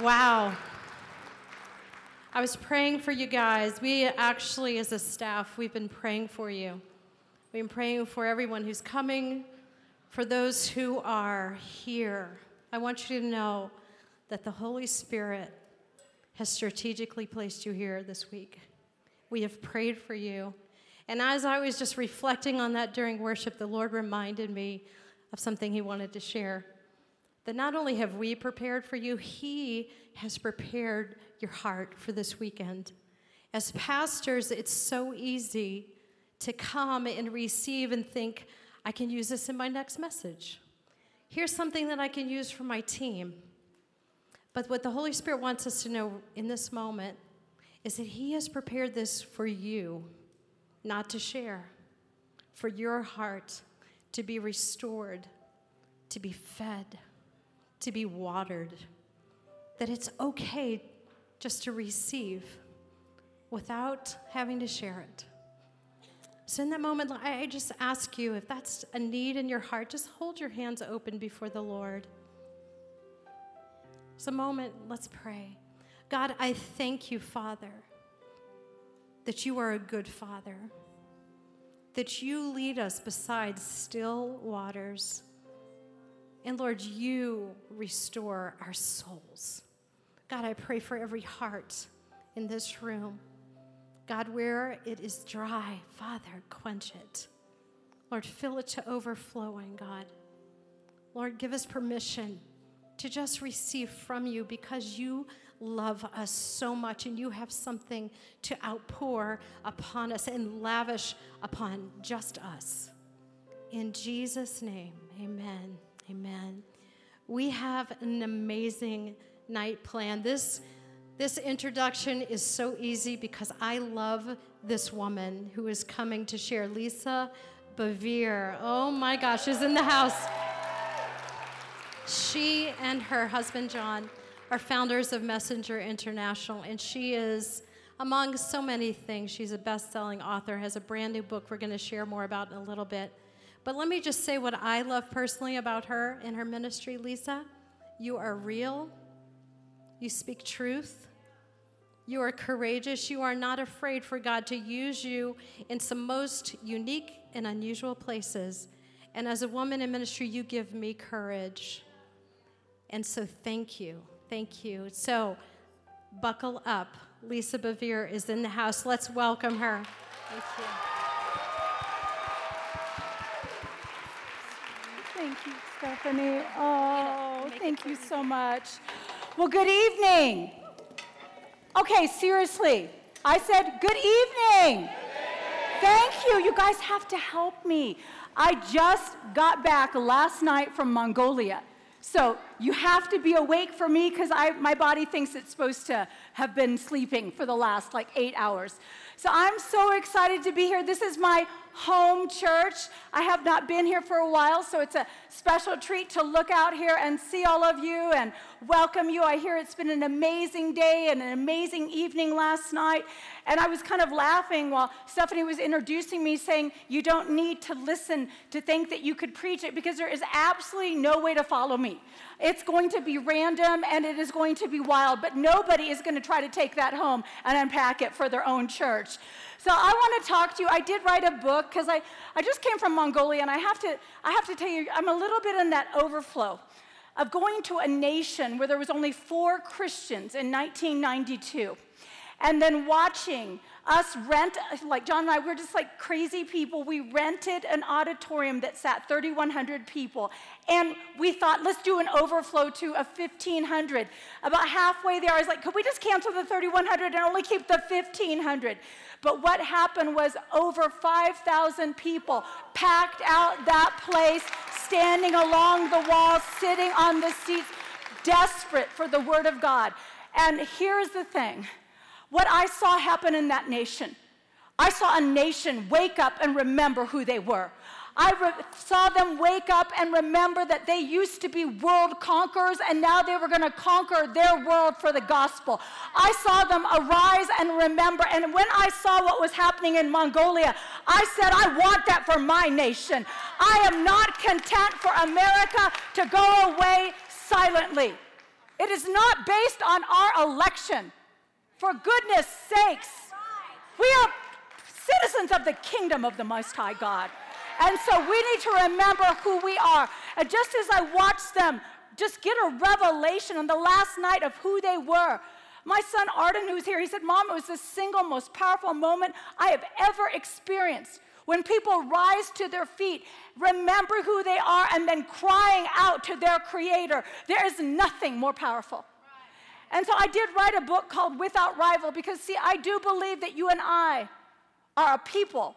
Wow. I was praying for you guys. We actually, as a staff, we've been praying for you. We've been praying for everyone who's coming, for those who are here. I want you to know that the Holy Spirit has strategically placed you here this week. We have prayed for you. And as I was just reflecting on that during worship, the Lord reminded me of something He wanted to share. That not only have we prepared for you, He has prepared your heart for this weekend. As pastors, it's so easy to come and receive and think, I can use this in my next message. Here's something that I can use for my team. But what the Holy Spirit wants us to know in this moment is that He has prepared this for you, not to share, for your heart to be restored, to be fed, to be watered. That it's okay just to receive without having to share it. So, in that moment, I just ask you if that's a need in your heart, just hold your hands open before the Lord. It's a moment, let's pray. God, I thank you, Father, that you are a good Father, that you lead us beside still waters. And Lord, you restore our souls. God, I pray for every heart in this room. God, where it is dry, Father, quench it. Lord, fill it to overflowing, God. Lord, give us permission to just receive from you because you love us so much and you have something to outpour upon us and lavish upon just us. In Jesus' name, amen. Amen. We have an amazing night planned. This, this introduction is so easy because I love this woman who is coming to share, Lisa Bevere. Oh my gosh, she's in the house. She and her husband, John, are founders of Messenger International, and she is, among so many things, she's a best selling author, has a brand new book we're going to share more about in a little bit. But let me just say what I love personally about her and her ministry, Lisa. You are real, you speak truth. You are courageous. You are not afraid for God to use you in some most unique and unusual places. And as a woman in ministry, you give me courage. And so, thank you. Thank you. So, buckle up. Lisa Bevere is in the house. Let's welcome her. Thank you. Thank you, Stephanie. Oh, thank you so much. Well, good evening. Okay, seriously. I said, good evening. Thank you. You guys have to help me. I just got back last night from Mongolia. So you have to be awake for me because my body thinks it's supposed to have been sleeping for the last like eight hours. So I'm so excited to be here. This is my home church. I have not been here for a while, so it's a special treat to look out here and see all of you and welcome you. I hear it's been an amazing day and an amazing evening last night. And I was kind of laughing while Stephanie was introducing me, saying, You don't need to listen to think that you could preach it because there is absolutely no way to follow me. It's going to be random and it is going to be wild, but nobody is going to try to take that home and unpack it for their own church. So I want to talk to you. I did write a book because I, I just came from Mongolia and I have to I have to tell you I'm a little bit in that overflow of going to a nation where there was only four Christians in 1992 and then watching us rent, like John and I, we're just like crazy people. We rented an auditorium that sat 3,100 people, and we thought, let's do an overflow to a 1,500. About halfway there, I was like, could we just cancel the 3,100 and only keep the 1,500? But what happened was over 5,000 people packed out that place, standing along the walls, sitting on the seats, desperate for the Word of God. And here's the thing what I saw happen in that nation. I saw a nation wake up and remember who they were. I re- saw them wake up and remember that they used to be world conquerors and now they were going to conquer their world for the gospel. I saw them arise and remember. And when I saw what was happening in Mongolia, I said, I want that for my nation. I am not content for America to go away silently. It is not based on our election. For goodness sakes, we are citizens of the kingdom of the Most High God. And so we need to remember who we are. And just as I watched them just get a revelation on the last night of who they were, my son Arden, who's here, he said, Mom, it was the single most powerful moment I have ever experienced. When people rise to their feet, remember who they are, and then crying out to their Creator. There is nothing more powerful. And so I did write a book called Without Rival because, see, I do believe that you and I are a people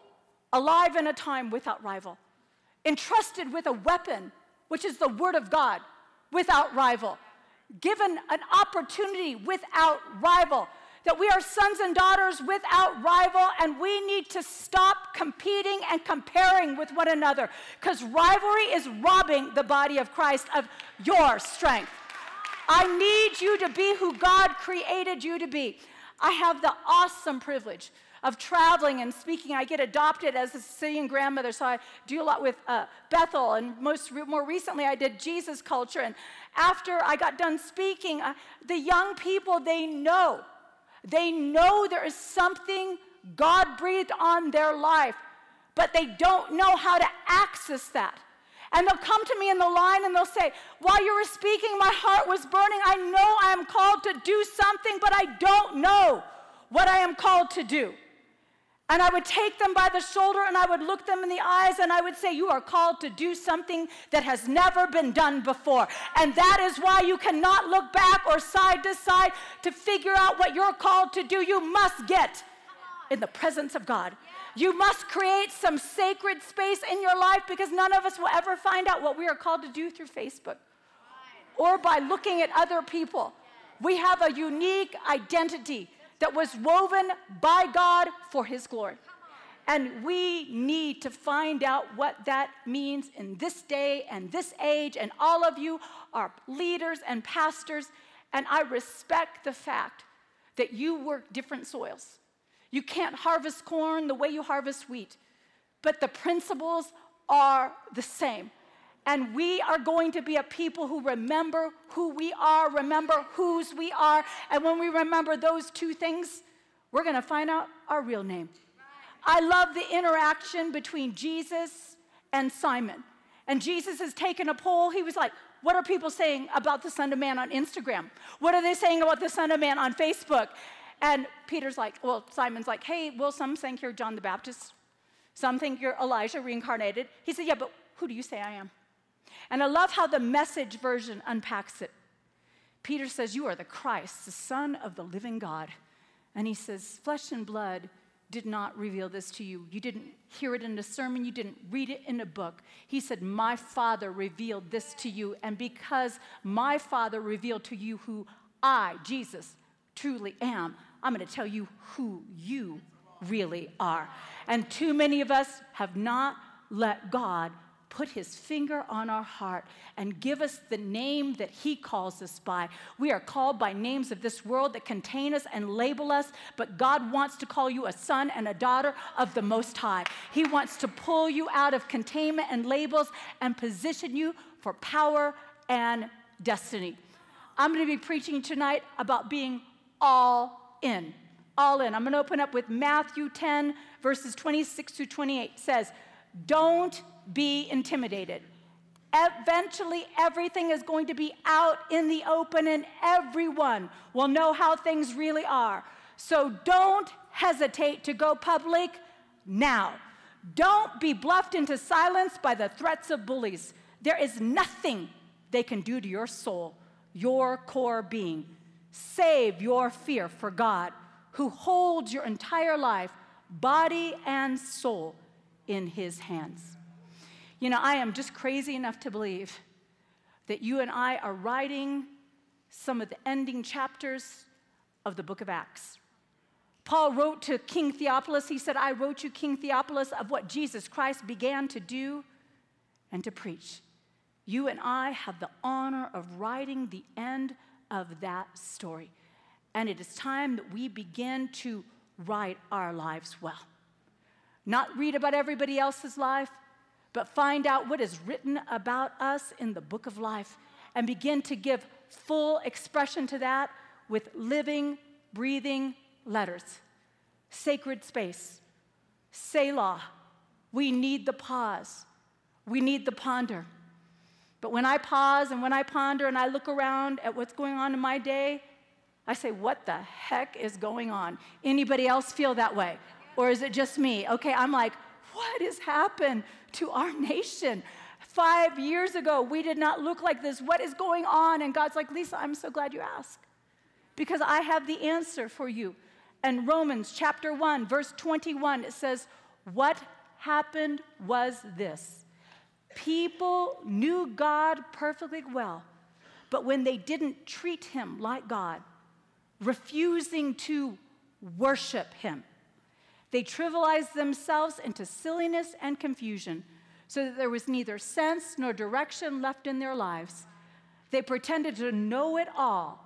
alive in a time without rival, entrusted with a weapon, which is the Word of God, without rival given an opportunity without rival. That we are sons and daughters without rival, and we need to stop competing and comparing with one another because rivalry is robbing the body of Christ of your strength. I need you to be who God created you to be. I have the awesome privilege of traveling and speaking. I get adopted as a Sicilian grandmother, so I do a lot with uh, Bethel, and most more recently I did Jesus culture. And after I got done speaking, uh, the young people they know, they know there is something God breathed on their life, but they don't know how to access that. And they'll come to me in the line and they'll say, While you were speaking, my heart was burning. I know I am called to do something, but I don't know what I am called to do. And I would take them by the shoulder and I would look them in the eyes and I would say, You are called to do something that has never been done before. And that is why you cannot look back or side to side to figure out what you're called to do. You must get in the presence of God. You must create some sacred space in your life because none of us will ever find out what we are called to do through Facebook or by looking at other people. We have a unique identity that was woven by God for His glory. And we need to find out what that means in this day and this age. And all of you are leaders and pastors. And I respect the fact that you work different soils. You can't harvest corn the way you harvest wheat, but the principles are the same. And we are going to be a people who remember who we are, remember whose we are. And when we remember those two things, we're going to find out our real name. I love the interaction between Jesus and Simon. And Jesus has taken a poll. He was like, What are people saying about the Son of Man on Instagram? What are they saying about the Son of Man on Facebook? And Peter's like, Well, Simon's like, Hey, well, some think you're John the Baptist. Some think you're Elijah reincarnated. He said, Yeah, but who do you say I am? And I love how the message version unpacks it. Peter says, You are the Christ, the Son of the living God. And he says, Flesh and blood did not reveal this to you. You didn't hear it in a sermon, you didn't read it in a book. He said, My Father revealed this to you. And because my Father revealed to you who I, Jesus, truly am, I'm going to tell you who you really are. And too many of us have not let God put his finger on our heart and give us the name that he calls us by. We are called by names of this world that contain us and label us, but God wants to call you a son and a daughter of the Most High. He wants to pull you out of containment and labels and position you for power and destiny. I'm going to be preaching tonight about being all in. All in. I'm going to open up with Matthew 10, verses 26 to 28. It says, Don't be intimidated. Eventually, everything is going to be out in the open, and everyone will know how things really are. So don't hesitate to go public now. Don't be bluffed into silence by the threats of bullies. There is nothing they can do to your soul, your core being. Save your fear for God, who holds your entire life, body and soul, in his hands. You know, I am just crazy enough to believe that you and I are writing some of the ending chapters of the book of Acts. Paul wrote to King Theophilus, he said, I wrote you, King Theophilus, of what Jesus Christ began to do and to preach. You and I have the honor of writing the end of that story. And it is time that we begin to write our lives well. Not read about everybody else's life, but find out what is written about us in the book of life and begin to give full expression to that with living, breathing letters. Sacred space. Selah. We need the pause. We need the ponder. But when I pause and when I ponder and I look around at what's going on in my day, I say, what the heck is going on? Anybody else feel that way? Or is it just me? Okay, I'm like, what has happened to our nation? Five years ago, we did not look like this. What is going on? And God's like, Lisa, I'm so glad you asked because I have the answer for you. And Romans chapter 1, verse 21, it says, What happened was this people knew God perfectly well, but when they didn't treat him like God, refusing to worship him, they trivialized themselves into silliness and confusion so that there was neither sense nor direction left in their lives. They pretended to know it all,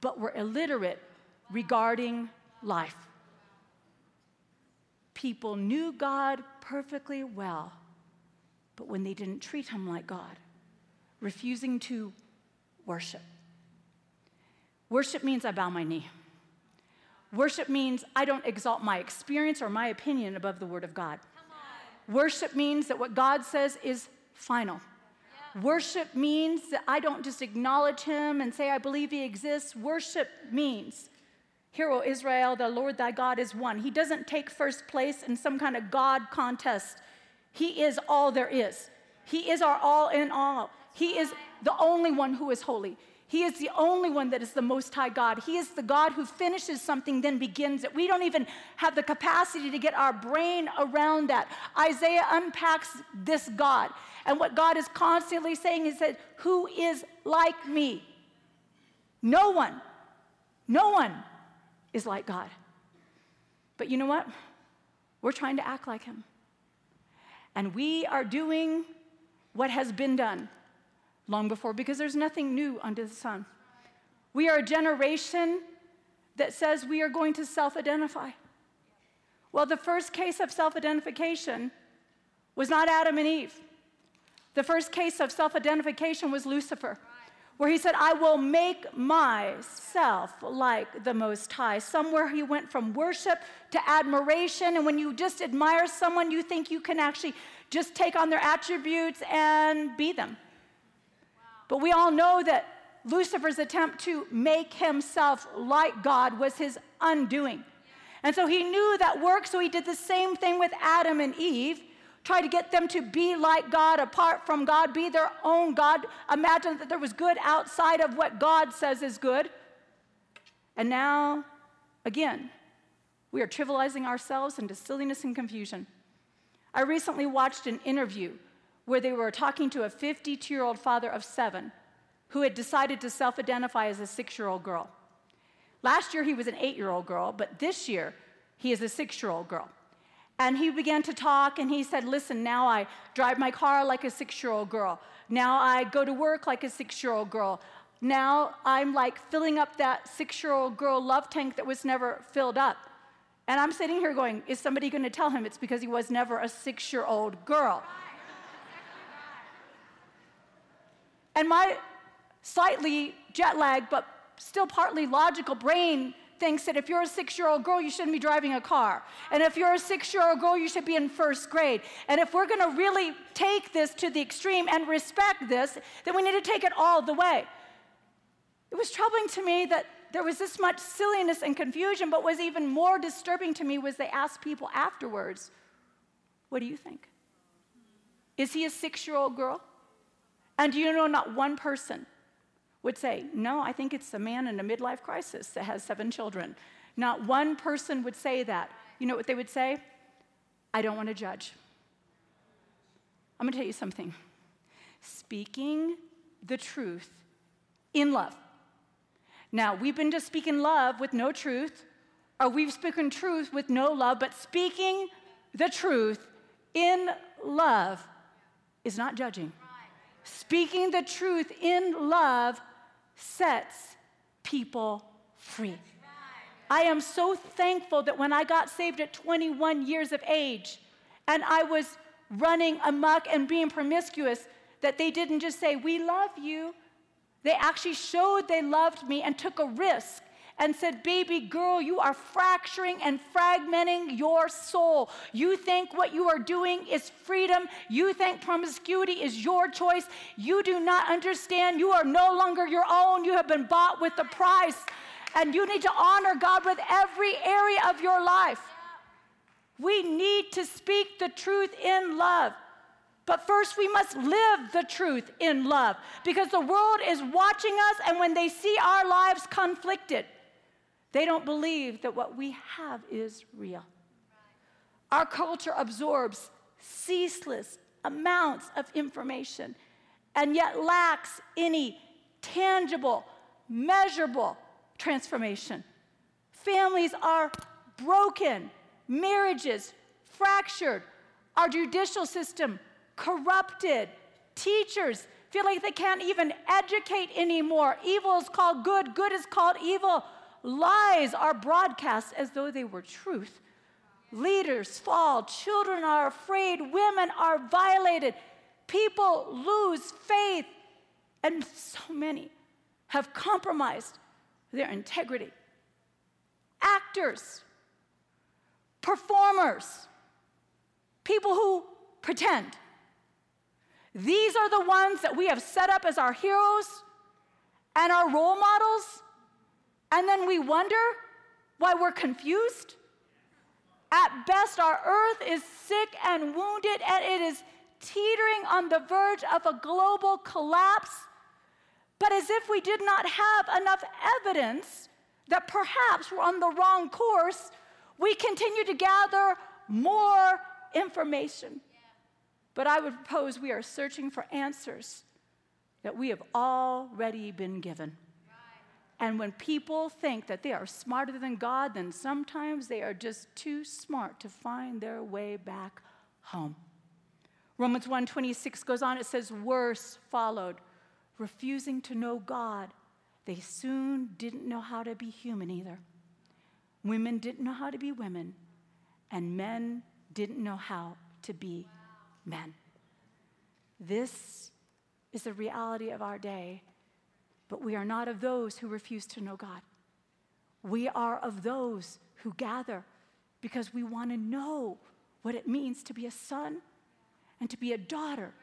but were illiterate regarding life. People knew God perfectly well, but when they didn't treat Him like God, refusing to worship. Worship means I bow my knee. Worship means I don't exalt my experience or my opinion above the Word of God. Worship means that what God says is final. Worship means that I don't just acknowledge Him and say, I believe He exists. Worship means, Hear, O Israel, the Lord thy God is one. He doesn't take first place in some kind of God contest. He is all there is. He is our all in all. He is the only one who is holy. He is the only one that is the Most High God. He is the God who finishes something, then begins it. We don't even have the capacity to get our brain around that. Isaiah unpacks this God. And what God is constantly saying is that, Who is like me? No one, no one is like God. But you know what? We're trying to act like Him. And we are doing what has been done long before because there's nothing new under the sun. We are a generation that says we are going to self identify. Well, the first case of self identification was not Adam and Eve. The first case of self identification was Lucifer, where he said, I will make myself like the Most High. Somewhere he went from worship to admiration. And when you just admire someone, you think you can actually just take on their attributes and be them. But we all know that Lucifer's attempt to make himself like God was his undoing. And so he knew that worked, so he did the same thing with Adam and Eve, tried to get them to be like God, apart from God, be their own God, imagine that there was good outside of what God says is good. And now, again, we are trivializing ourselves into silliness and confusion. I recently watched an interview where they were talking to a 52 year old father of seven who had decided to self identify as a six year old girl. Last year, he was an eight year old girl, but this year, he is a six year old girl. And he began to talk, and he said, Listen, now I drive my car like a six year old girl. Now I go to work like a six year old girl. Now I'm like filling up that six year old girl love tank that was never filled up. And I'm sitting here going, Is somebody going to tell him it's because he was never a six year old girl? And my slightly jet lagged, but still partly logical brain thinks that if you're a six year old girl, you shouldn't be driving a car. And if you're a six year old girl, you should be in first grade. And if we're gonna really take this to the extreme and respect this, then we need to take it all the way. It was troubling to me that there was this much silliness and confusion, but was even more disturbing to me was they asked people afterwards, What do you think? Is he a six year old girl? And you know, not one person would say, No, I think it's a man in a midlife crisis that has seven children. Not one person would say that. You know what they would say? I don't want to judge. I'm going to tell you something. Speaking the truth in love. Now, we've been just speaking love with no truth, or we've spoken truth with no love, but speaking the truth in love is not judging. Speaking the truth in love sets people free. I am so thankful that when I got saved at 21 years of age and I was running amok and being promiscuous, that they didn't just say, We love you. They actually showed they loved me and took a risk and said, Baby girl, you are fracturing and fragmenting your soul. You think what you are doing is freedom. You think promiscuity is your choice. You do not understand. You are no longer your own. You have been bought with a price. And you need to honor God with every area of your life. We need to speak the truth in love. But first, we must live the truth in love because the world is watching us, and when they see our lives conflicted, they don't believe that what we have is real. Our culture absorbs ceaseless amounts of information and yet lacks any tangible, measurable transformation. Families are broken, marriages fractured, our judicial system corrupted, teachers feel like they can't even educate anymore. Evil is called good, good is called evil. Lies are broadcast as though they were truth. Leaders fall, children are afraid, women are violated, people lose faith, and so many have compromised their integrity. Actors, performers, people who pretend. These are the ones that we have set up as our heroes and our role models and then we wonder why we're confused. At best, our earth is sick and wounded, and it is teetering on the verge of a global collapse. But as if we did not have enough evidence that perhaps we're on the wrong course, we continue to gather more information. But I would propose we are searching for answers that we have already been given. And when people think that they are smarter than God, then sometimes they are just too smart to find their way back home. Romans 1:26 goes on. It says worse followed refusing to know God. They soon didn't know how to be human either. Women didn't know how to be women and men didn't know how to be men. This is the reality of our day but we are not of those who refuse to know God. We are of those who gather because we want to know what it means to be a son and to be a daughter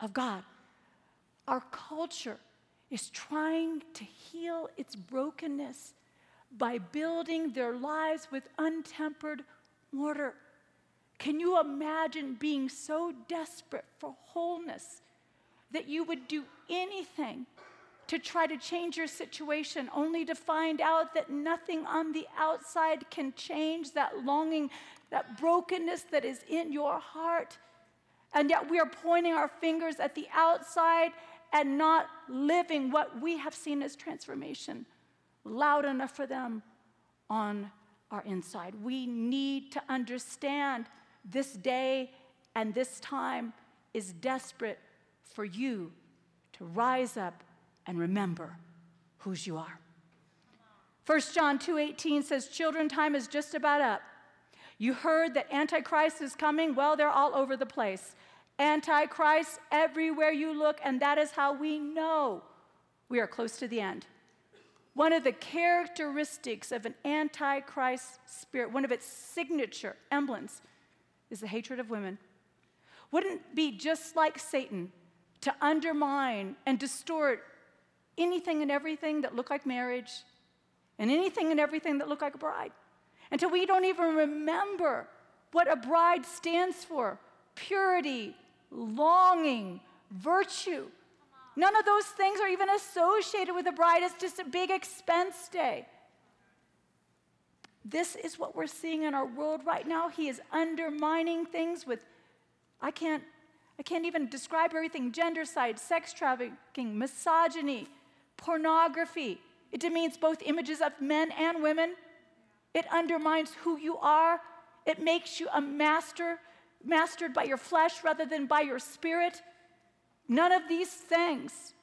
of God. Our culture is trying to heal its brokenness by building their lives with untempered mortar. Can you imagine being so desperate for wholeness that you would do anything to try to change your situation, only to find out that nothing on the outside can change that longing, that brokenness that is in your heart. And yet we are pointing our fingers at the outside and not living what we have seen as transformation loud enough for them on our inside. We need to understand this day and this time is desperate for you to rise up and remember whose you are. 1 John 2:18 says children time is just about up. You heard that antichrist is coming? Well, they're all over the place. Antichrist everywhere you look and that is how we know we are close to the end. One of the characteristics of an antichrist spirit, one of its signature emblems is the hatred of women. Wouldn't be just like Satan to undermine and distort anything and everything that looked like marriage and anything and everything that looked like a bride. Until we don't even remember what a bride stands for purity, longing, virtue. None of those things are even associated with a bride. It's just a big expense day. This is what we're seeing in our world right now. He is undermining things with, I can't, I can't even describe everything gendercide, sex trafficking, misogyny, pornography. It demeans both images of men and women. It undermines who you are. It makes you a master, mastered by your flesh rather than by your spirit. None of these things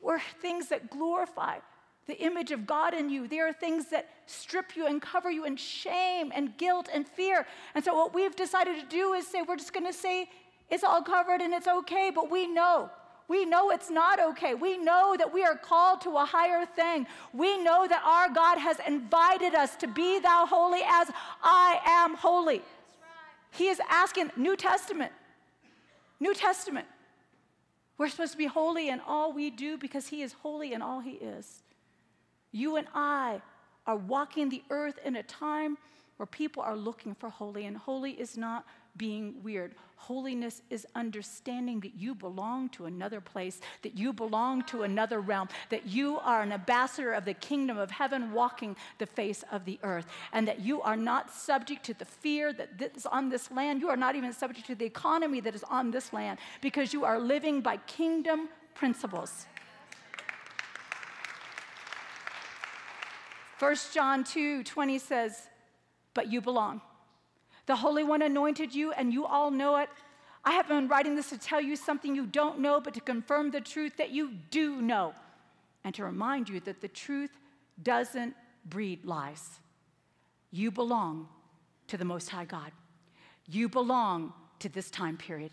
were things that glorify the image of God in you. They are things that strip you and cover you in shame and guilt and fear. And so, what we've decided to do is say, we're just going to say it's all covered and it's okay, but we know We know it's not okay. We know that we are called to a higher thing. We know that our God has invited us to be thou holy as I am holy. Right. He is asking, New Testament, New Testament. We're supposed to be holy in all we do because He is holy in all He is. You and I are walking the earth in a time where people are looking for holy, and holy is not being weird. Holiness is understanding that you belong to another place, that you belong to another realm, that you are an ambassador of the kingdom of heaven walking the face of the earth, and that you are not subject to the fear that is on this land. You are not even subject to the economy that is on this land because you are living by kingdom principles. 1 John 2 20 says, But you belong. The Holy One anointed you, and you all know it. I have been writing this to tell you something you don't know, but to confirm the truth that you do know, and to remind you that the truth doesn't breed lies. You belong to the Most High God. You belong to this time period.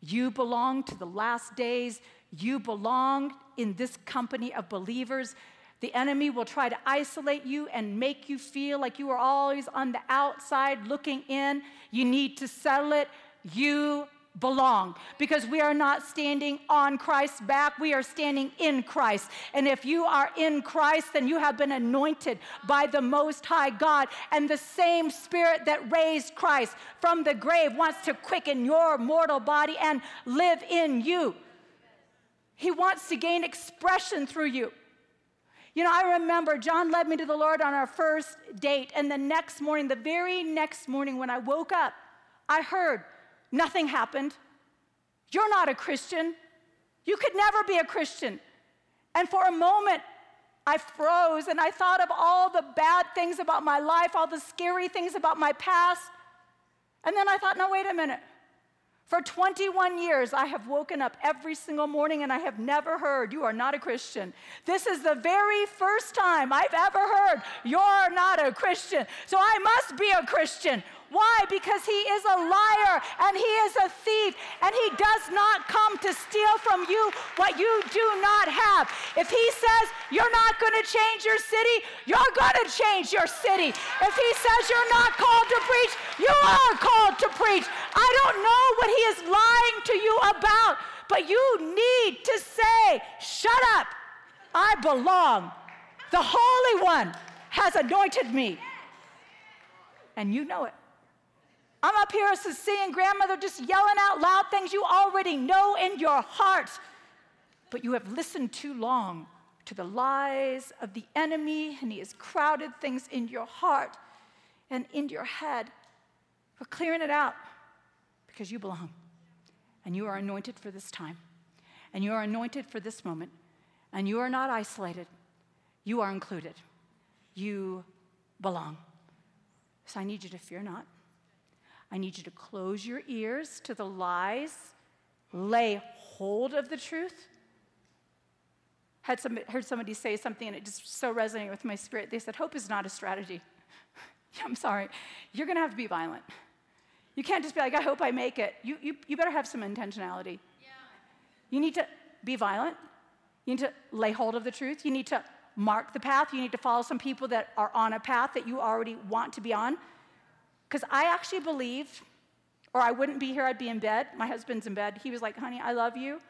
You belong to the last days. You belong in this company of believers the enemy will try to isolate you and make you feel like you are always on the outside looking in. You need to settle it. You belong because we are not standing on Christ's back, we are standing in Christ. And if you are in Christ, then you have been anointed by the Most High God, and the same Spirit that raised Christ from the grave wants to quicken your mortal body and live in you. He wants to gain expression through you. You know, I remember John led me to the Lord on our first date, and the next morning, the very next morning when I woke up, I heard, Nothing happened. You're not a Christian. You could never be a Christian. And for a moment, I froze and I thought of all the bad things about my life, all the scary things about my past. And then I thought, no, wait a minute. For 21 years, I have woken up every single morning and I have never heard, You are not a Christian. This is the very first time I've ever heard, You're not a Christian. So I must be a Christian. Why? Because he is a liar and he is a thief and he does not come to steal from you what you do not have. If he says you're not going to change your city, you're going to change your city. If he says you're not called to preach, you are called to preach. I don't know what he is lying to you about, but you need to say, shut up. I belong. The Holy One has anointed me. And you know it. I'm up here as a seeing grandmother just yelling out loud things you already know in your heart. But you have listened too long to the lies of the enemy, and he has crowded things in your heart and in your head. We're clearing it out because you belong. And you are anointed for this time. And you are anointed for this moment. And you are not isolated. You are included. You belong. So I need you to fear not. I need you to close your ears to the lies, lay hold of the truth. Had some, heard somebody say something and it just so resonated with my spirit. They said, Hope is not a strategy. I'm sorry. You're going to have to be violent. You can't just be like, I hope I make it. You, you, you better have some intentionality. Yeah. You need to be violent. You need to lay hold of the truth. You need to mark the path. You need to follow some people that are on a path that you already want to be on. Because I actually believe, or I wouldn't be here, I'd be in bed. My husband's in bed. He was like, honey, I love you.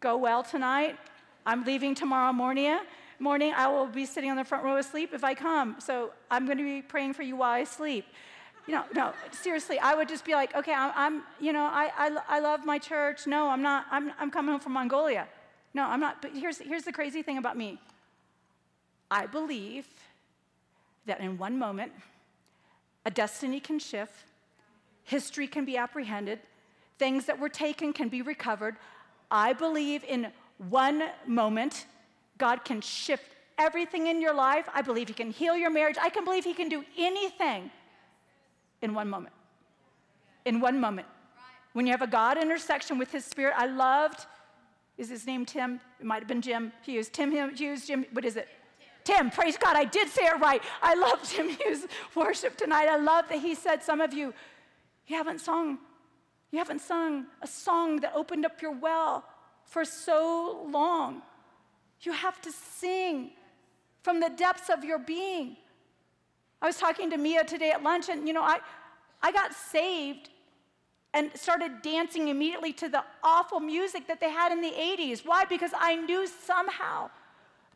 Go well tonight. I'm leaving tomorrow morning. Morning, I will be sitting on the front row asleep if I come. So I'm going to be praying for you while I sleep. You know, no, seriously, I would just be like, okay, I'm, I'm you know, I, I, I love my church. No, I'm not, I'm, I'm coming home from Mongolia. No, I'm not. But here's, here's the crazy thing about me I believe that in one moment, a destiny can shift, history can be apprehended, things that were taken can be recovered. I believe in one moment, God can shift everything in your life. I believe He can heal your marriage. I can believe He can do anything in one moment. In one moment. When you have a God intersection with His Spirit, I loved, is his name Tim? It might have been Jim Hughes. Tim Hughes, Jim, what is it? Tim, praise God, I did say it right. I love Tim Hughes' worship tonight. I love that he said, Some of you, you haven't sung, you haven't sung a song that opened up your well for so long. You have to sing from the depths of your being. I was talking to Mia today at lunch, and you know, I, I got saved and started dancing immediately to the awful music that they had in the 80s. Why? Because I knew somehow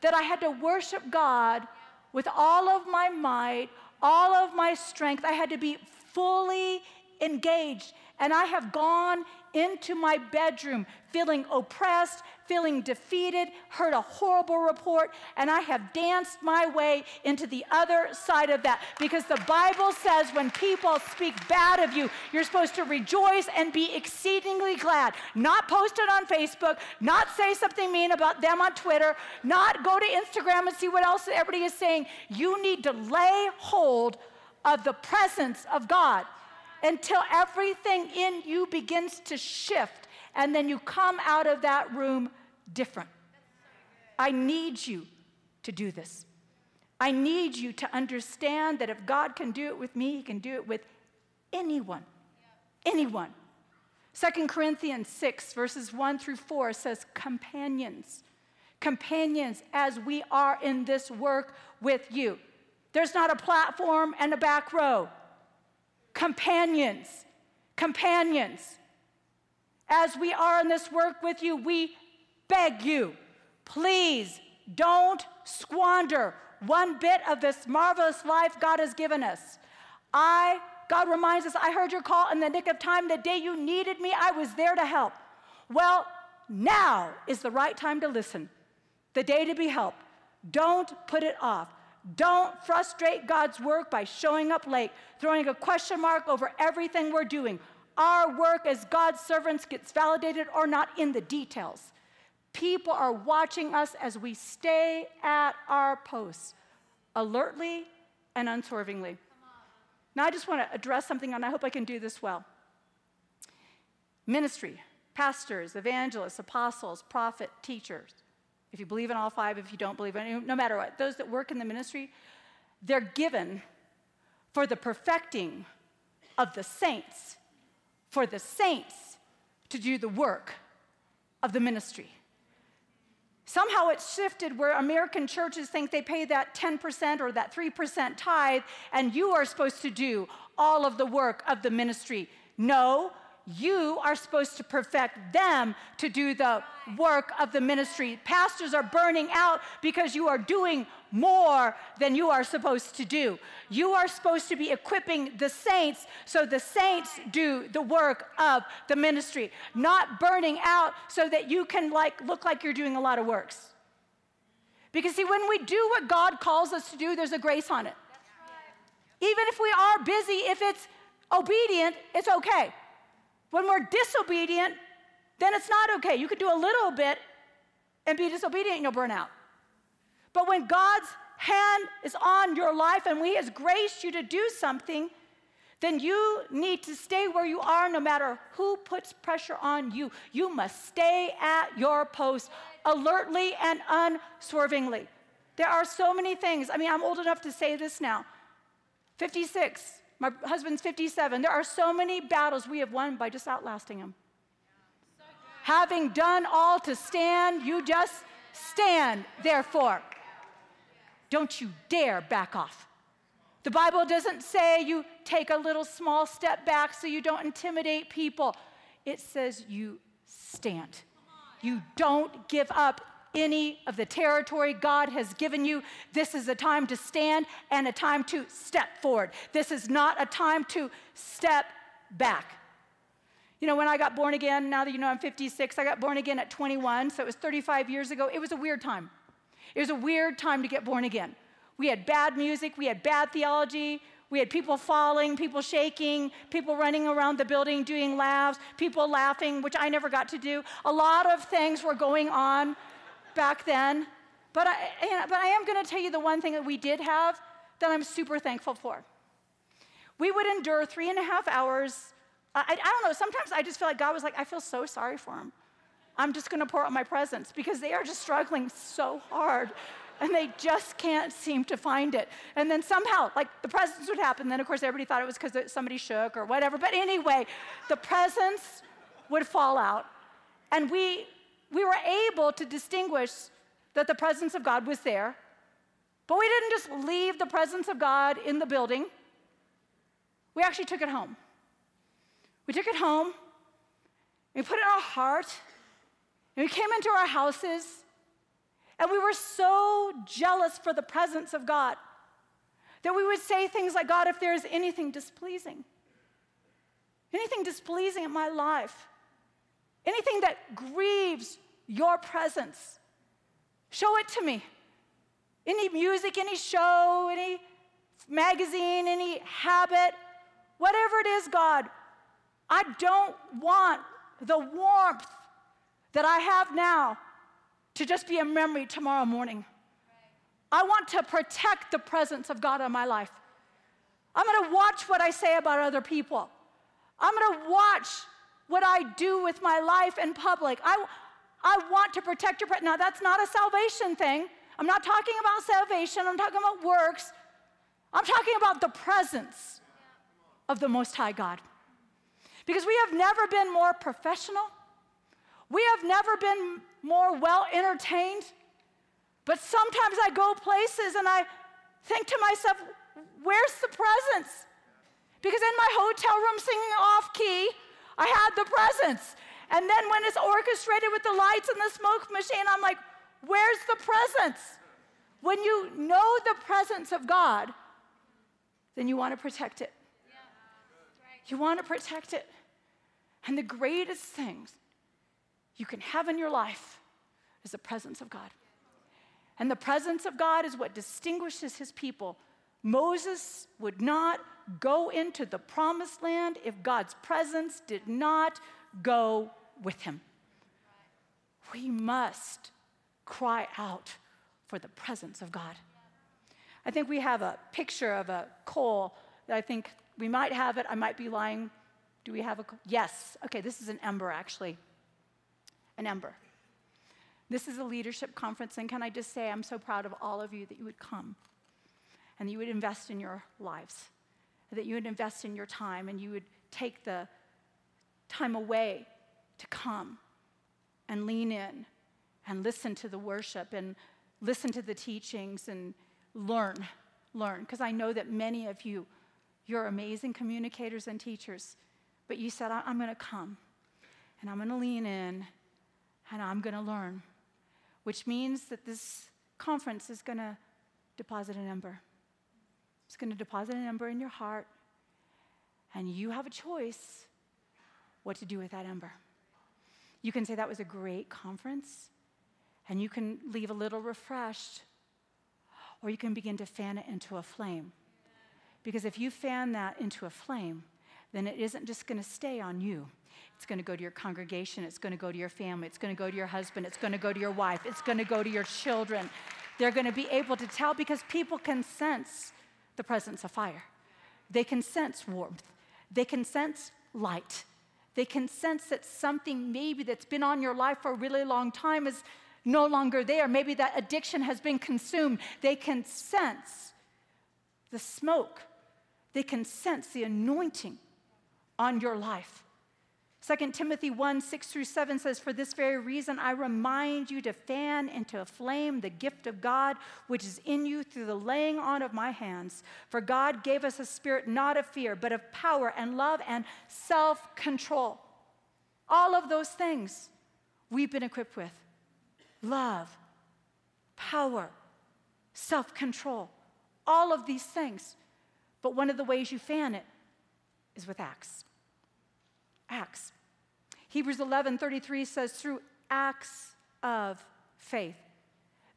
that I had to worship God with all of my might, all of my strength. I had to be fully engaged. And I have gone into my bedroom feeling oppressed, feeling defeated, heard a horrible report, and I have danced my way into the other side of that. Because the Bible says when people speak bad of you, you're supposed to rejoice and be exceedingly glad. Not post it on Facebook, not say something mean about them on Twitter, not go to Instagram and see what else everybody is saying. You need to lay hold of the presence of God until everything in you begins to shift and then you come out of that room different. I need you to do this. I need you to understand that if God can do it with me, He can do it with anyone. Anyone. 2 Corinthians 6, verses 1 through 4 says, Companions, companions, as we are in this work with you. There's not a platform and a back row companions, companions. As we are in this work with you, we beg you, please don't squander one bit of this marvelous life God has given us. I, God reminds us, I heard your call in the nick of time. The day you needed me, I was there to help. Well, now is the right time to listen, the day to be helped. Don't put it off. Don't frustrate God's work by showing up late, throwing a question mark over everything we're doing. Our work as God's servants gets validated or not in the details. People are watching us as we stay at our posts, alertly and unswervingly. Now, I just want to address something, and I hope I can do this well. Ministry, pastors, evangelists, apostles, prophet, teachers if you believe in all five, if you don't believe in any, no matter what, those that work in the ministry, they're given for the perfecting of the saints, for the saints to do the work of the ministry. Somehow it's shifted where American churches think they pay that 10% or that 3% tithe, and you are supposed to do all of the work of the ministry. No, you are supposed to perfect them to do the work of the ministry. Pastors are burning out because you are doing more than you are supposed to do. You are supposed to be equipping the saints so the saints do the work of the ministry, not burning out so that you can like look like you're doing a lot of works. Because see when we do what God calls us to do, there's a grace on it. Even if we are busy, if it's obedient, it's okay. When we're disobedient, then it's not okay. You could do a little bit and be disobedient and you'll burn out. But when God's hand is on your life and He has graced you to do something, then you need to stay where you are no matter who puts pressure on you. You must stay at your post alertly and unswervingly. There are so many things. I mean, I'm old enough to say this now. 56. My husband's 57. There are so many battles we have won by just outlasting him. Having done all to stand, you just stand, therefore. Don't you dare back off. The Bible doesn't say you take a little small step back so you don't intimidate people. It says you stand. You don't give up any of the territory God has given you. This is a time to stand and a time to step forward. This is not a time to step back. You know, when I got born again, now that you know I'm 56, I got born again at 21, so it was 35 years ago. It was a weird time. It was a weird time to get born again. We had bad music, we had bad theology, we had people falling, people shaking, people running around the building doing laughs, people laughing, which I never got to do. A lot of things were going on back then. But I, but I am going to tell you the one thing that we did have that I'm super thankful for. We would endure three and a half hours. I, I don't know, sometimes I just feel like God was like, I feel so sorry for them. I'm just going to pour out my presence because they are just struggling so hard and they just can't seem to find it. And then somehow, like the presence would happen. Then, of course, everybody thought it was because somebody shook or whatever. But anyway, the presence would fall out. And we we were able to distinguish that the presence of God was there. But we didn't just leave the presence of God in the building, we actually took it home. We took it home, we put it in our heart, and we came into our houses, and we were so jealous for the presence of God that we would say things like, God, if there is anything displeasing, anything displeasing in my life, anything that grieves your presence, show it to me. Any music, any show, any magazine, any habit, whatever it is, God, I don't want the warmth that I have now to just be a memory tomorrow morning. I want to protect the presence of God in my life. I'm gonna watch what I say about other people. I'm gonna watch what I do with my life in public. I, I want to protect your presence. Now, that's not a salvation thing. I'm not talking about salvation, I'm talking about works. I'm talking about the presence of the Most High God. Because we have never been more professional, we have never been more well entertained. But sometimes I go places and I think to myself, where's the presence? Because in my hotel room singing off key, I had the presence. And then when it's orchestrated with the lights and the smoke machine, I'm like, where's the presence? When you know the presence of God, then you want to protect it. You want to protect it. And the greatest things you can have in your life is the presence of God. And the presence of God is what distinguishes his people. Moses would not go into the promised land if God's presence did not go with him. We must cry out for the presence of God. I think we have a picture of a coal that I think we might have it. I might be lying. Do we have a coal? Yes. Okay, this is an ember actually. An ember. This is a leadership conference, and can I just say, I'm so proud of all of you that you would come and you would invest in your lives that you would invest in your time and you would take the time away to come and lean in and listen to the worship and listen to the teachings and learn, learn. Because I know that many of you, you're amazing communicators and teachers, but you said, I'm going to come and I'm going to lean in and I'm going to learn, which means that this conference is going to deposit an ember. It's going to deposit an ember in your heart, and you have a choice what to do with that ember. You can say that was a great conference, and you can leave a little refreshed, or you can begin to fan it into a flame. Because if you fan that into a flame, then it isn't just going to stay on you. It's going to go to your congregation, it's going to go to your family, it's going to go to your husband, it's going to go to your wife, it's going to go to your children. They're going to be able to tell because people can sense the presence of fire. They can sense warmth, they can sense light. They can sense that something maybe that's been on your life for a really long time is no longer there. Maybe that addiction has been consumed. They can sense the smoke, they can sense the anointing on your life. 2 Timothy 1 6 through 7 says, For this very reason I remind you to fan into a flame the gift of God which is in you through the laying on of my hands. For God gave us a spirit not of fear, but of power and love and self control. All of those things we've been equipped with love, power, self control, all of these things. But one of the ways you fan it is with acts. Acts. Hebrews 11:33 says through acts of faith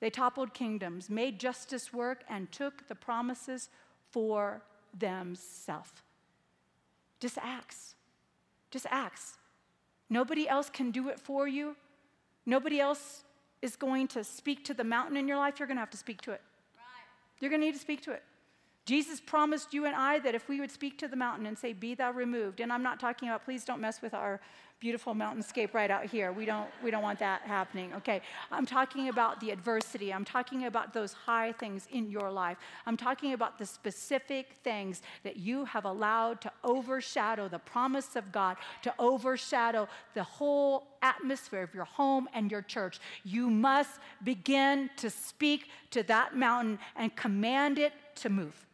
they toppled kingdoms, made justice work and took the promises for themselves. Just acts. Just acts. Nobody else can do it for you. Nobody else is going to speak to the mountain in your life. You're going to have to speak to it. Right. You're going to need to speak to it. Jesus promised you and I that if we would speak to the mountain and say, Be thou removed, and I'm not talking about, please don't mess with our beautiful mountainscape right out here. We don't, we don't want that happening, okay? I'm talking about the adversity. I'm talking about those high things in your life. I'm talking about the specific things that you have allowed to overshadow the promise of God, to overshadow the whole atmosphere of your home and your church. You must begin to speak to that mountain and command it to move.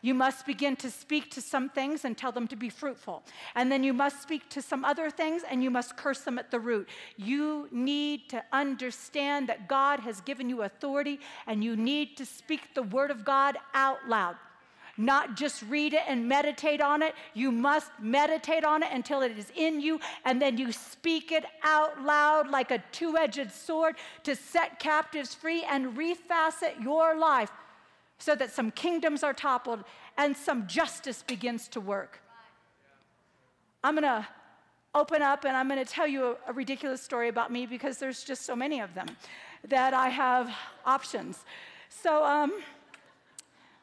You must begin to speak to some things and tell them to be fruitful. And then you must speak to some other things and you must curse them at the root. You need to understand that God has given you authority and you need to speak the word of God out loud. Not just read it and meditate on it. You must meditate on it until it is in you, and then you speak it out loud like a two edged sword to set captives free and refacet your life so that some kingdoms are toppled and some justice begins to work. I'm going to open up and I'm going to tell you a, a, ridiculous story about me because there's just so many of them that I have options. So, um,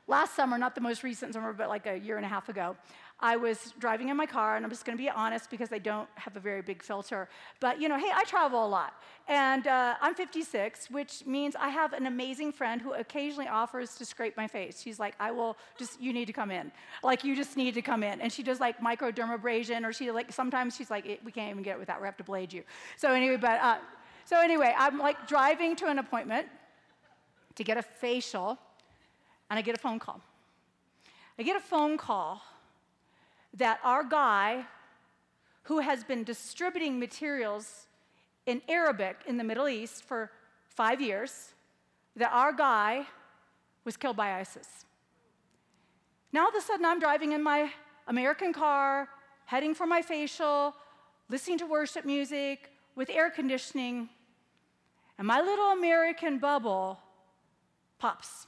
last summer, not the most recent summer, but like a year and a half ago, I was driving in my car, and I'm just going to be honest because I don't have a very big filter. But, you know, hey, I travel a lot. And uh, I'm 56, which means I have an amazing friend who occasionally offers to scrape my face. She's like, I will just, you need to come in. Like, you just need to come in. And she does like microdermabrasion, or she like, sometimes she's like, we can't even get it without, we have to blade you. So, anyway, but, uh, so anyway, I'm like driving to an appointment to get a facial, and I get a phone call. I get a phone call that our guy, who has been distributing materials in Arabic in the Middle East for five years, that our guy was killed by ISIS. Now, all of a sudden, I'm driving in my American car, heading for my facial, listening to worship music with air conditioning, and my little American bubble pops.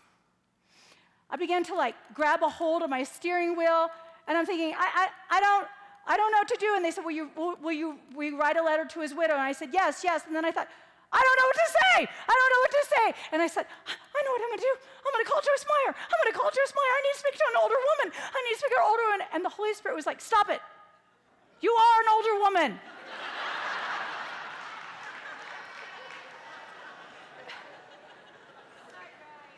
I began to like grab a hold of my steering wheel and I'm thinking, I, I, I don't, I don't know what to do. And they said, will you, will, will, you, will you write a letter to his widow? And I said, yes, yes. And then I thought, I don't know what to say. I don't know what to say. And I said, I know what I'm going to do. I'm going to call Joyce Meyer. I'm going to call Joyce Meyer. I need to speak to an older woman. I need to speak to an older woman. And the Holy Spirit was like, stop it. You are an older woman.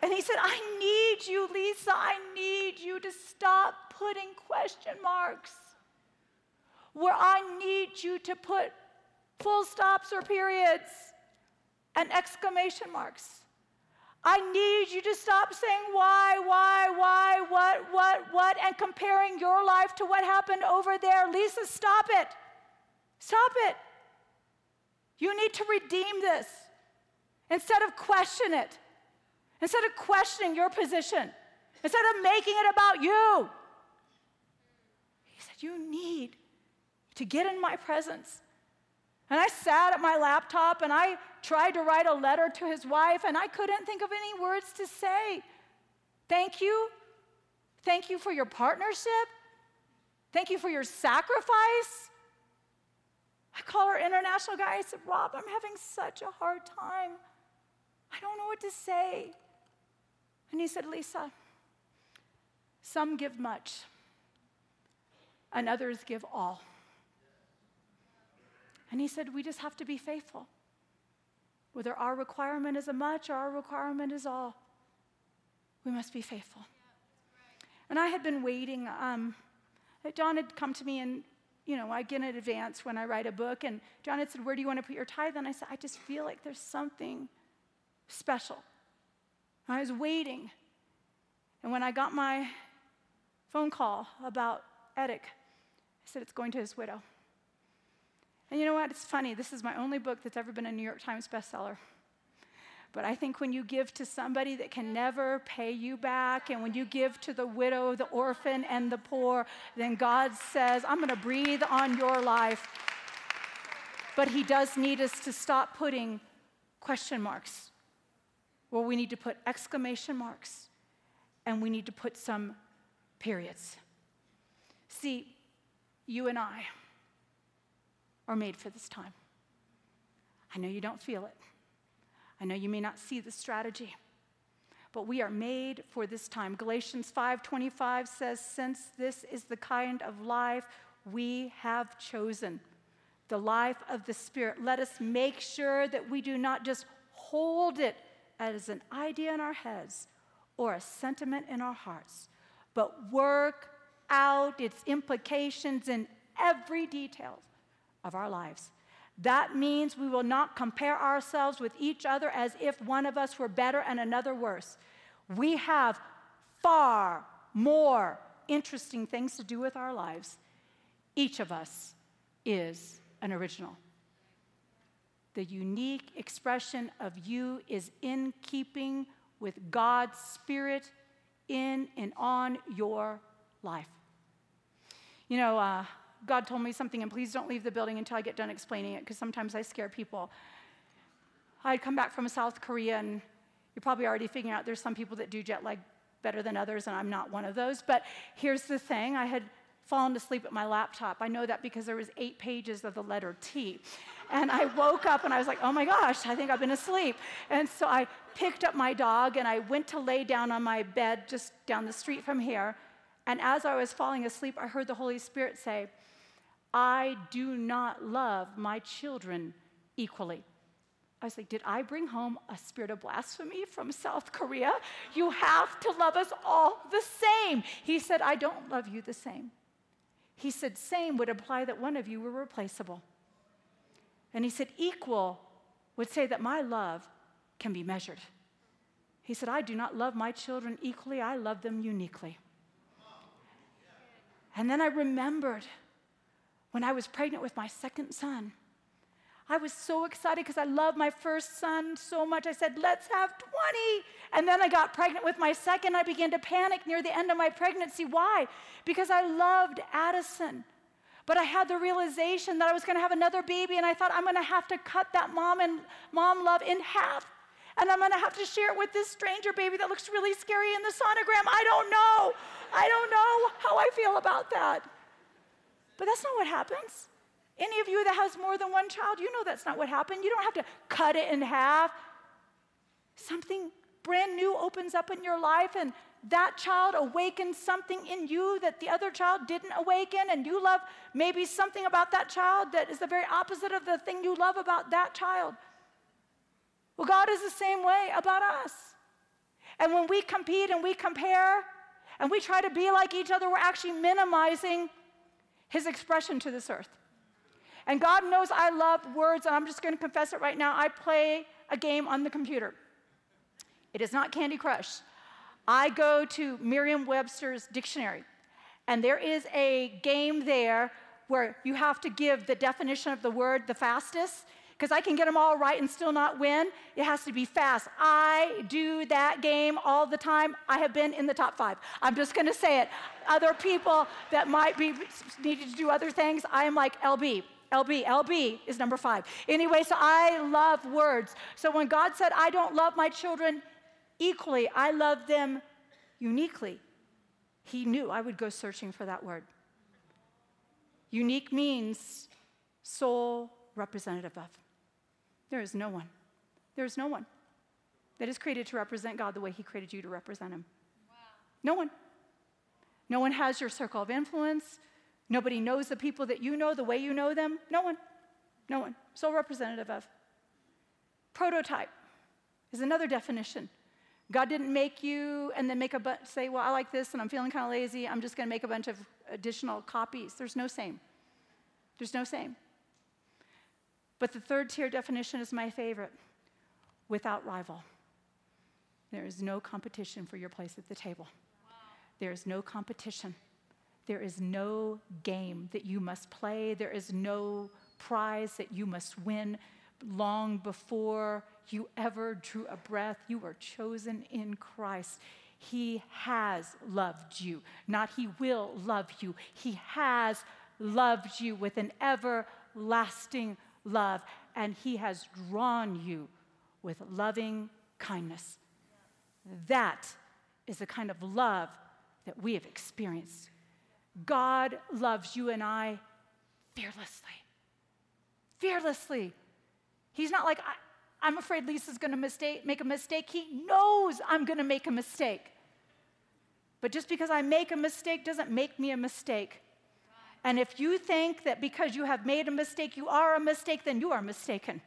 And he said, I need you, Lisa. I need you to stop putting question marks where I need you to put full stops or periods and exclamation marks. I need you to stop saying why, why, why, what, what, what, and comparing your life to what happened over there. Lisa, stop it. Stop it. You need to redeem this instead of question it. Instead of questioning your position, instead of making it about you, he said, You need to get in my presence. And I sat at my laptop and I tried to write a letter to his wife, and I couldn't think of any words to say. Thank you. Thank you for your partnership. Thank you for your sacrifice. I call our international guy. I said, Rob, I'm having such a hard time. I don't know what to say. And he said, Lisa, some give much, and others give all. And he said, We just have to be faithful. Whether our requirement is a much or our requirement is all, we must be faithful. And I had been waiting. Um, John had come to me and, you know, I get in advance when I write a book. And John had said, Where do you want to put your tithe? And I said, I just feel like there's something special I was waiting. And when I got my phone call about Edic, I said, It's going to his widow. And you know what? It's funny. This is my only book that's ever been a New York Times bestseller. But I think when you give to somebody that can never pay you back, and when you give to the widow, the orphan, and the poor, then God says, I'm going to breathe on your life. But He does need us to stop putting question marks well, we need to put exclamation marks and we need to put some periods. See, you and I are made for this time. I know you don't feel it. I know you may not see the strategy. but we are made for this time. Galatians 5:25 says, "Since this is the kind of life we have chosen, the life of the Spirit, let us make sure that we do not just hold it as an idea in our heads or a sentiment in our hearts, but work out its implications in every detail of our lives. That means we will not compare ourselves with each other as if one of us were better and another worse. We have far more interesting things to do with our lives. Each of us is an original. The unique expression of you is in keeping with God's Spirit in and on your life. You know, uh, God told me something, and please don't leave the building until I get done explaining it, because sometimes I scare people. I'd come back from South Korea, and you're probably already figuring out there's some people that do jet lag better than others, and I'm not one of those. But here's the thing I had fallen asleep at my laptop. I know that because there was eight pages of the letter T. And I woke up and I was like, oh my gosh, I think I've been asleep. And so I picked up my dog and I went to lay down on my bed just down the street from here. And as I was falling asleep, I heard the Holy Spirit say, I do not love my children equally. I was like, Did I bring home a spirit of blasphemy from South Korea? You have to love us all the same. He said, I don't love you the same. He said, Same would imply that one of you were replaceable. And he said, Equal would say that my love can be measured. He said, I do not love my children equally, I love them uniquely. And then I remembered when I was pregnant with my second son. I was so excited because I loved my first son so much. I said, let's have 20. And then I got pregnant with my second. I began to panic near the end of my pregnancy. Why? Because I loved Addison. But I had the realization that I was going to have another baby, and I thought I'm going to have to cut that mom and mom love in half. And I'm going to have to share it with this stranger baby that looks really scary in the sonogram. I don't know. I don't know how I feel about that. But that's not what happens. Any of you that has more than one child, you know that's not what happened. You don't have to cut it in half. Something brand new opens up in your life, and that child awakens something in you that the other child didn't awaken, and you love maybe something about that child that is the very opposite of the thing you love about that child. Well, God is the same way about us. And when we compete and we compare and we try to be like each other, we're actually minimizing his expression to this earth. And God knows I love words, and I'm just going to confess it right now. I play a game on the computer. It is not Candy Crush. I go to Merriam Webster's dictionary, and there is a game there where you have to give the definition of the word the fastest because I can get them all right and still not win. It has to be fast. I do that game all the time. I have been in the top five. I'm just going to say it. Other people that might be needing to do other things, I am like LB. LB, LB is number five. Anyway, so I love words. So when God said, I don't love my children equally, I love them uniquely, He knew I would go searching for that word. Unique means sole representative of. There is no one. There is no one that is created to represent God the way He created you to represent Him. Wow. No one. No one has your circle of influence. Nobody knows the people that you know the way you know them. No one. No one. Sole representative of. Prototype is another definition. God didn't make you and then make a bunch, say, well, I like this and I'm feeling kind of lazy. I'm just going to make a bunch of additional copies. There's no same. There's no same. But the third tier definition is my favorite without rival. There is no competition for your place at the table. There is no competition. There is no game that you must play. There is no prize that you must win. Long before you ever drew a breath, you were chosen in Christ. He has loved you, not He will love you. He has loved you with an everlasting love, and He has drawn you with loving kindness. That is the kind of love that we have experienced. God loves you and I fearlessly. Fearlessly. He's not like, I'm afraid Lisa's going to make a mistake. He knows I'm going to make a mistake. But just because I make a mistake doesn't make me a mistake. And if you think that because you have made a mistake, you are a mistake, then you are mistaken.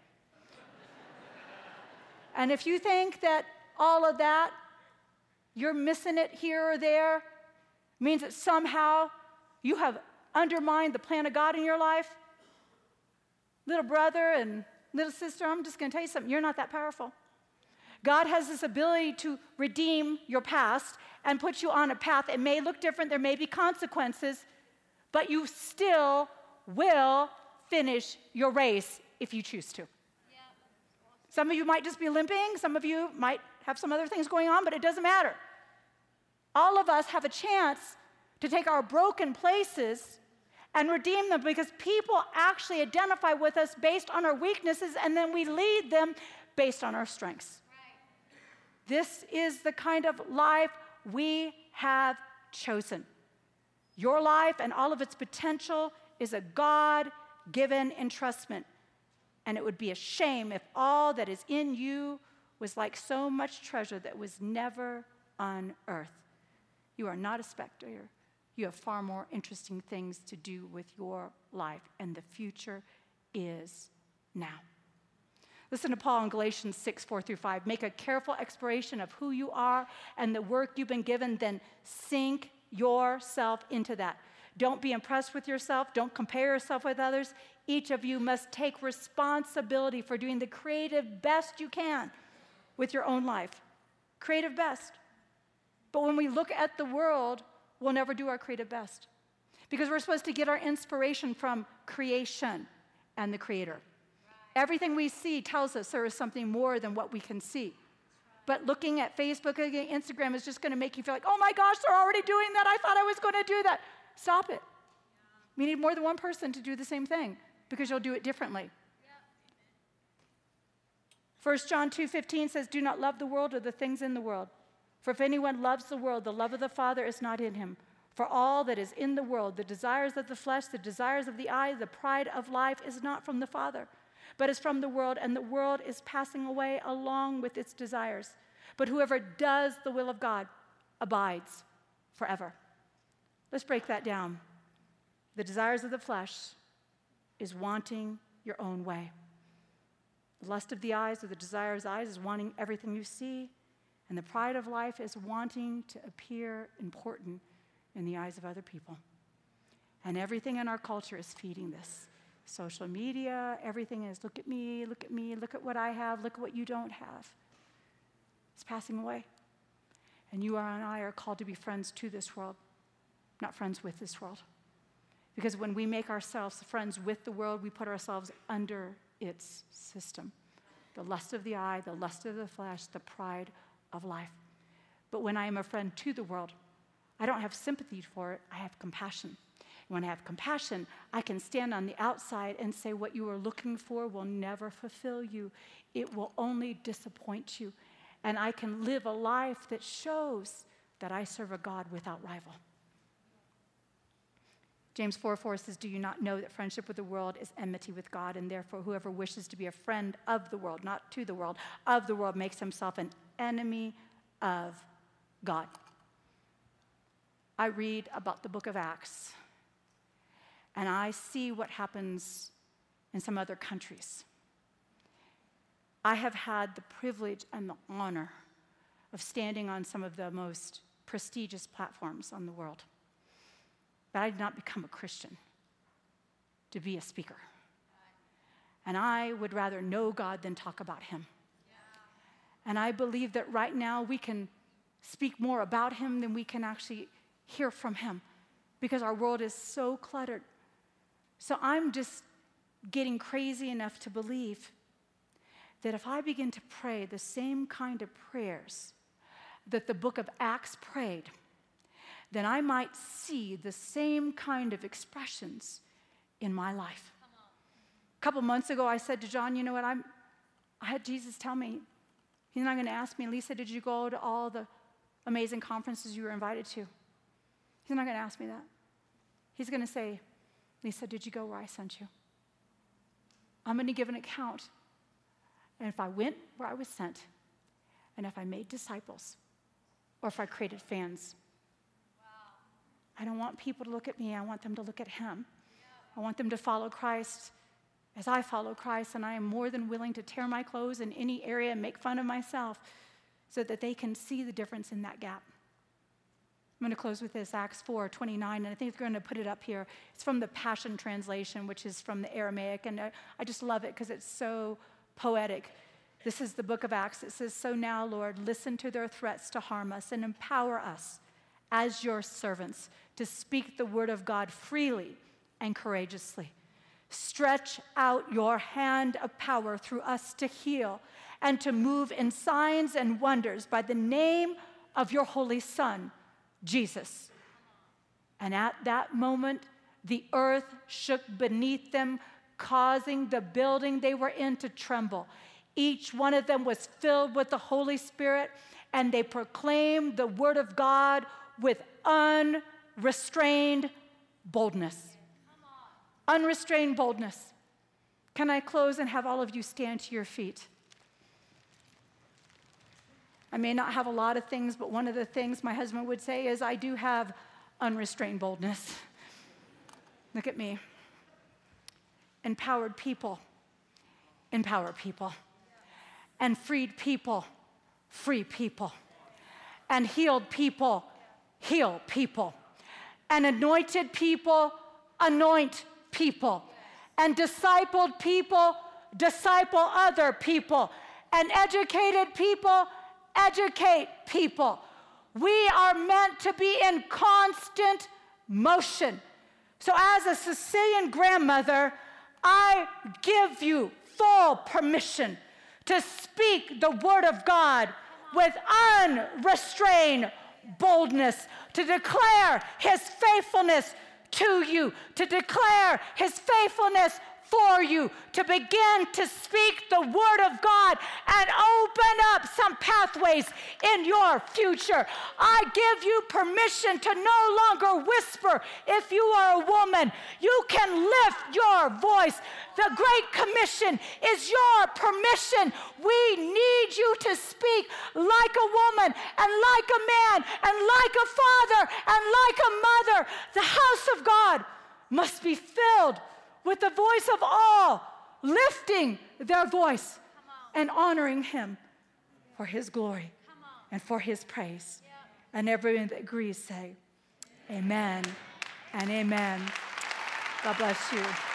and if you think that all of that, you're missing it here or there, means that somehow you have undermined the plan of God in your life, little brother and little sister, I'm just going to tell you something. You're not that powerful. God has this ability to redeem your past and put you on a path. It may look different, there may be consequences, but you still will finish your race if you choose to. Yeah. Some of you might just be limping, some of you might have some other things going on, but it doesn't matter. All of us have a chance to take our broken places and redeem them because people actually identify with us based on our weaknesses and then we lead them based on our strengths. Right. This is the kind of life we have chosen. Your life and all of its potential is a God given entrustment. And it would be a shame if all that is in you was like so much treasure that was never unearthed. You are not a spectator. You have far more interesting things to do with your life, and the future is now. Listen to Paul in Galatians 6, 4 through 5. Make a careful exploration of who you are and the work you've been given, then sink yourself into that. Don't be impressed with yourself. Don't compare yourself with others. Each of you must take responsibility for doing the creative best you can with your own life. Creative best. But when we look at the world, we'll never do our creative best because we're supposed to get our inspiration from creation and the Creator. Everything we see tells us there is something more than what we can see. But looking at Facebook and Instagram is just going to make you feel like, oh my gosh, they're already doing that. I thought I was going to do that. Stop it. We need more than one person to do the same thing because you'll do it differently. 1 John 2:15 says, "Do not love the world or the things in the world. For if anyone loves the world, the love of the Father is not in him. For all that is in the world, the desires of the flesh, the desires of the eye, the pride of life, is not from the Father, but is from the world, and the world is passing away along with its desires. But whoever does the will of God abides forever. Let's break that down. The desires of the flesh is wanting your own way. The lust of the eyes or the desire of the eyes is wanting everything you see and the pride of life is wanting to appear important in the eyes of other people. And everything in our culture is feeding this. Social media, everything is look at me, look at me, look at what I have, look at what you don't have. It's passing away. And you and I are called to be friends to this world, not friends with this world. Because when we make ourselves friends with the world, we put ourselves under its system. The lust of the eye, the lust of the flesh, the pride of life. But when I am a friend to the world, I don't have sympathy for it, I have compassion. When I have compassion, I can stand on the outside and say, What you are looking for will never fulfill you, it will only disappoint you. And I can live a life that shows that I serve a God without rival. James 4 4 says, Do you not know that friendship with the world is enmity with God? And therefore, whoever wishes to be a friend of the world, not to the world, of the world, makes himself an enemy of God. I read about the book of Acts and I see what happens in some other countries. I have had the privilege and the honor of standing on some of the most prestigious platforms on the world. But I did not become a Christian to be a speaker. And I would rather know God than talk about Him. And I believe that right now we can speak more about him than we can actually hear from him because our world is so cluttered. So I'm just getting crazy enough to believe that if I begin to pray the same kind of prayers that the book of Acts prayed, then I might see the same kind of expressions in my life. A couple months ago, I said to John, You know what? I'm, I had Jesus tell me, He's not going to ask me, Lisa, did you go to all the amazing conferences you were invited to? He's not going to ask me that. He's going to say, Lisa, did you go where I sent you? I'm going to give an account. and if I went where I was sent, and if I made disciples, or if I created fans. I don't want people to look at me, I want them to look at Him. I want them to follow Christ as I follow Christ, and I am more than willing to tear my clothes in any area and make fun of myself so that they can see the difference in that gap. I'm going to close with this Acts 4 29, and I think we're going to put it up here. It's from the Passion Translation, which is from the Aramaic, and I, I just love it because it's so poetic. This is the book of Acts. It says, So now, Lord, listen to their threats to harm us and empower us as your servants to speak the word of God freely and courageously. Stretch out your hand of power through us to heal and to move in signs and wonders by the name of your holy Son, Jesus. And at that moment, the earth shook beneath them, causing the building they were in to tremble. Each one of them was filled with the Holy Spirit, and they proclaimed the word of God with unrestrained boldness unrestrained boldness. Can I close and have all of you stand to your feet? I may not have a lot of things, but one of the things my husband would say is, I do have unrestrained boldness. Look at me. Empowered people empower people, and freed people free people, and healed people heal people, and anointed people anoint people, and discipled people disciple other people, and educated people educate people. We are meant to be in constant motion. So, as a Sicilian grandmother, I give you full permission to speak the word of God with unrestrained boldness, to declare his faithfulness to you, to declare his faithfulness for you to begin to speak the word of God and open up some pathways in your future. I give you permission to no longer whisper if you are a woman. You can lift your voice. The Great Commission is your permission. We need you to speak like a woman and like a man and like a father and like a mother. The house of God must be filled with the voice of all, lifting their voice and honoring Him for His glory and for His praise. And everyone that agrees say, Amen and Amen. God bless you.